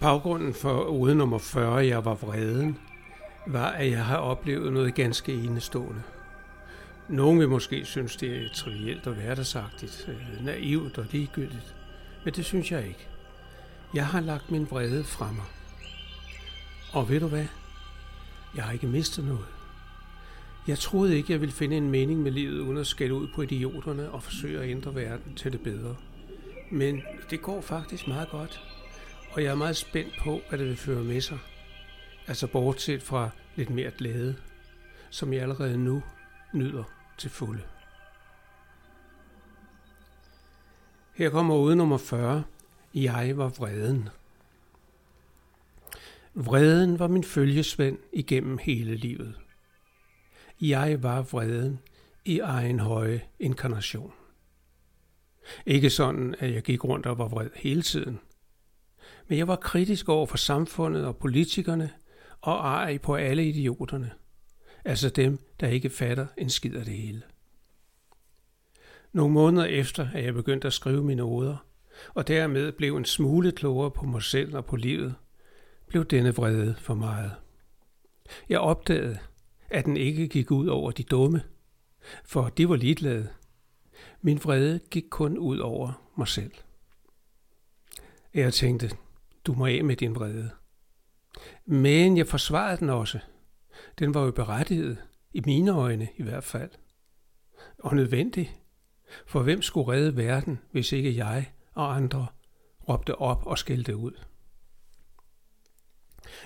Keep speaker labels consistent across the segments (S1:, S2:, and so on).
S1: Baggrunden for ude nummer 40, jeg var vreden, var, at jeg har oplevet noget ganske enestående. Nogen vil måske synes, det er trivielt og hverdagsagtigt, øh, naivt og ligegyldigt, men det synes jeg ikke. Jeg har lagt min vrede fra mig. Og ved du hvad? Jeg har ikke mistet noget. Jeg troede ikke, jeg ville finde en mening med livet uden at skælde ud på idioterne og forsøge at ændre verden til det bedre. Men det går faktisk meget godt, og jeg er meget spændt på, hvad det vil føre med sig. Altså bortset fra lidt mere glæde, som jeg allerede nu nyder til fulde. Her kommer ude nummer 40. Jeg var vreden. Vreden var min følgesvend igennem hele livet. Jeg var vreden i egen høje inkarnation. Ikke sådan, at jeg gik rundt og var vred hele tiden. Men jeg var kritisk over for samfundet og politikerne og ej på alle idioterne. Altså dem, der ikke fatter en skid af det hele. Nogle måneder efter, at jeg begyndte at skrive mine oder, og dermed blev en smule klogere på mig selv og på livet, blev denne vrede for meget. Jeg opdagede, at den ikke gik ud over de dumme, for de var ligeglade. Min vrede gik kun ud over mig selv. Jeg tænkte, du må af med din vrede. Men jeg forsvarede den også. Den var jo berettiget, i mine øjne i hvert fald. Og nødvendig. For hvem skulle redde verden, hvis ikke jeg og andre råbte op og skældte ud?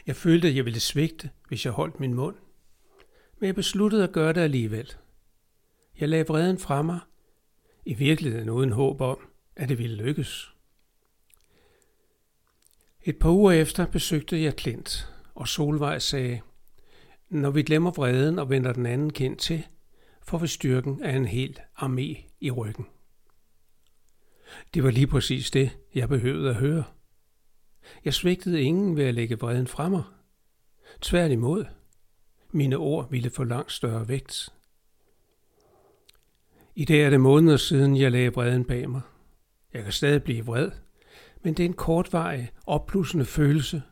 S1: Jeg følte, at jeg ville svigte, hvis jeg holdt min mund. Men jeg besluttede at gøre det alligevel. Jeg lagde vreden fra mig, i virkeligheden uden håb om, at det ville lykkes. Et par uger efter besøgte jeg Klint, og Solvej sagde, når vi glemmer vreden og vender den anden kendt til, får vi styrken af en hel armé i ryggen. Det var lige præcis det, jeg behøvede at høre. Jeg svigtede ingen ved at lægge vreden fra mig. Tværtimod. Mine ord ville få langt større vægt. I dag er det måneder siden, jeg lagde vreden bag mig. Jeg kan stadig blive vred, men det er en kortvarig, opblussende følelse,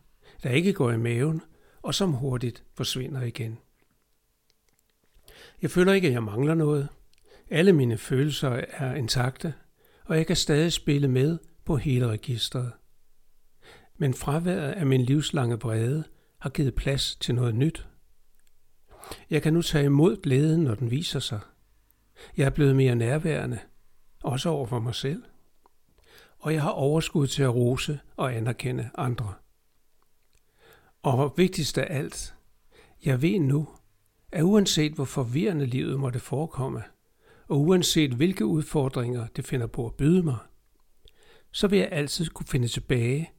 S1: der ikke går i maven og som hurtigt forsvinder igen. Jeg føler ikke, at jeg mangler noget. Alle mine følelser er intakte, og jeg kan stadig spille med på hele registret. Men fraværet af min livslange brede har givet plads til noget nyt. Jeg kan nu tage imod glæden, når den viser sig. Jeg er blevet mere nærværende, også over for mig selv og jeg har overskud til at rose og anerkende andre. Og vigtigst af alt, jeg ved nu, at uanset hvor forvirrende livet måtte forekomme, og uanset hvilke udfordringer det finder på at byde mig, så vil jeg altid kunne finde tilbage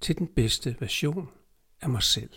S1: til den bedste version af mig selv.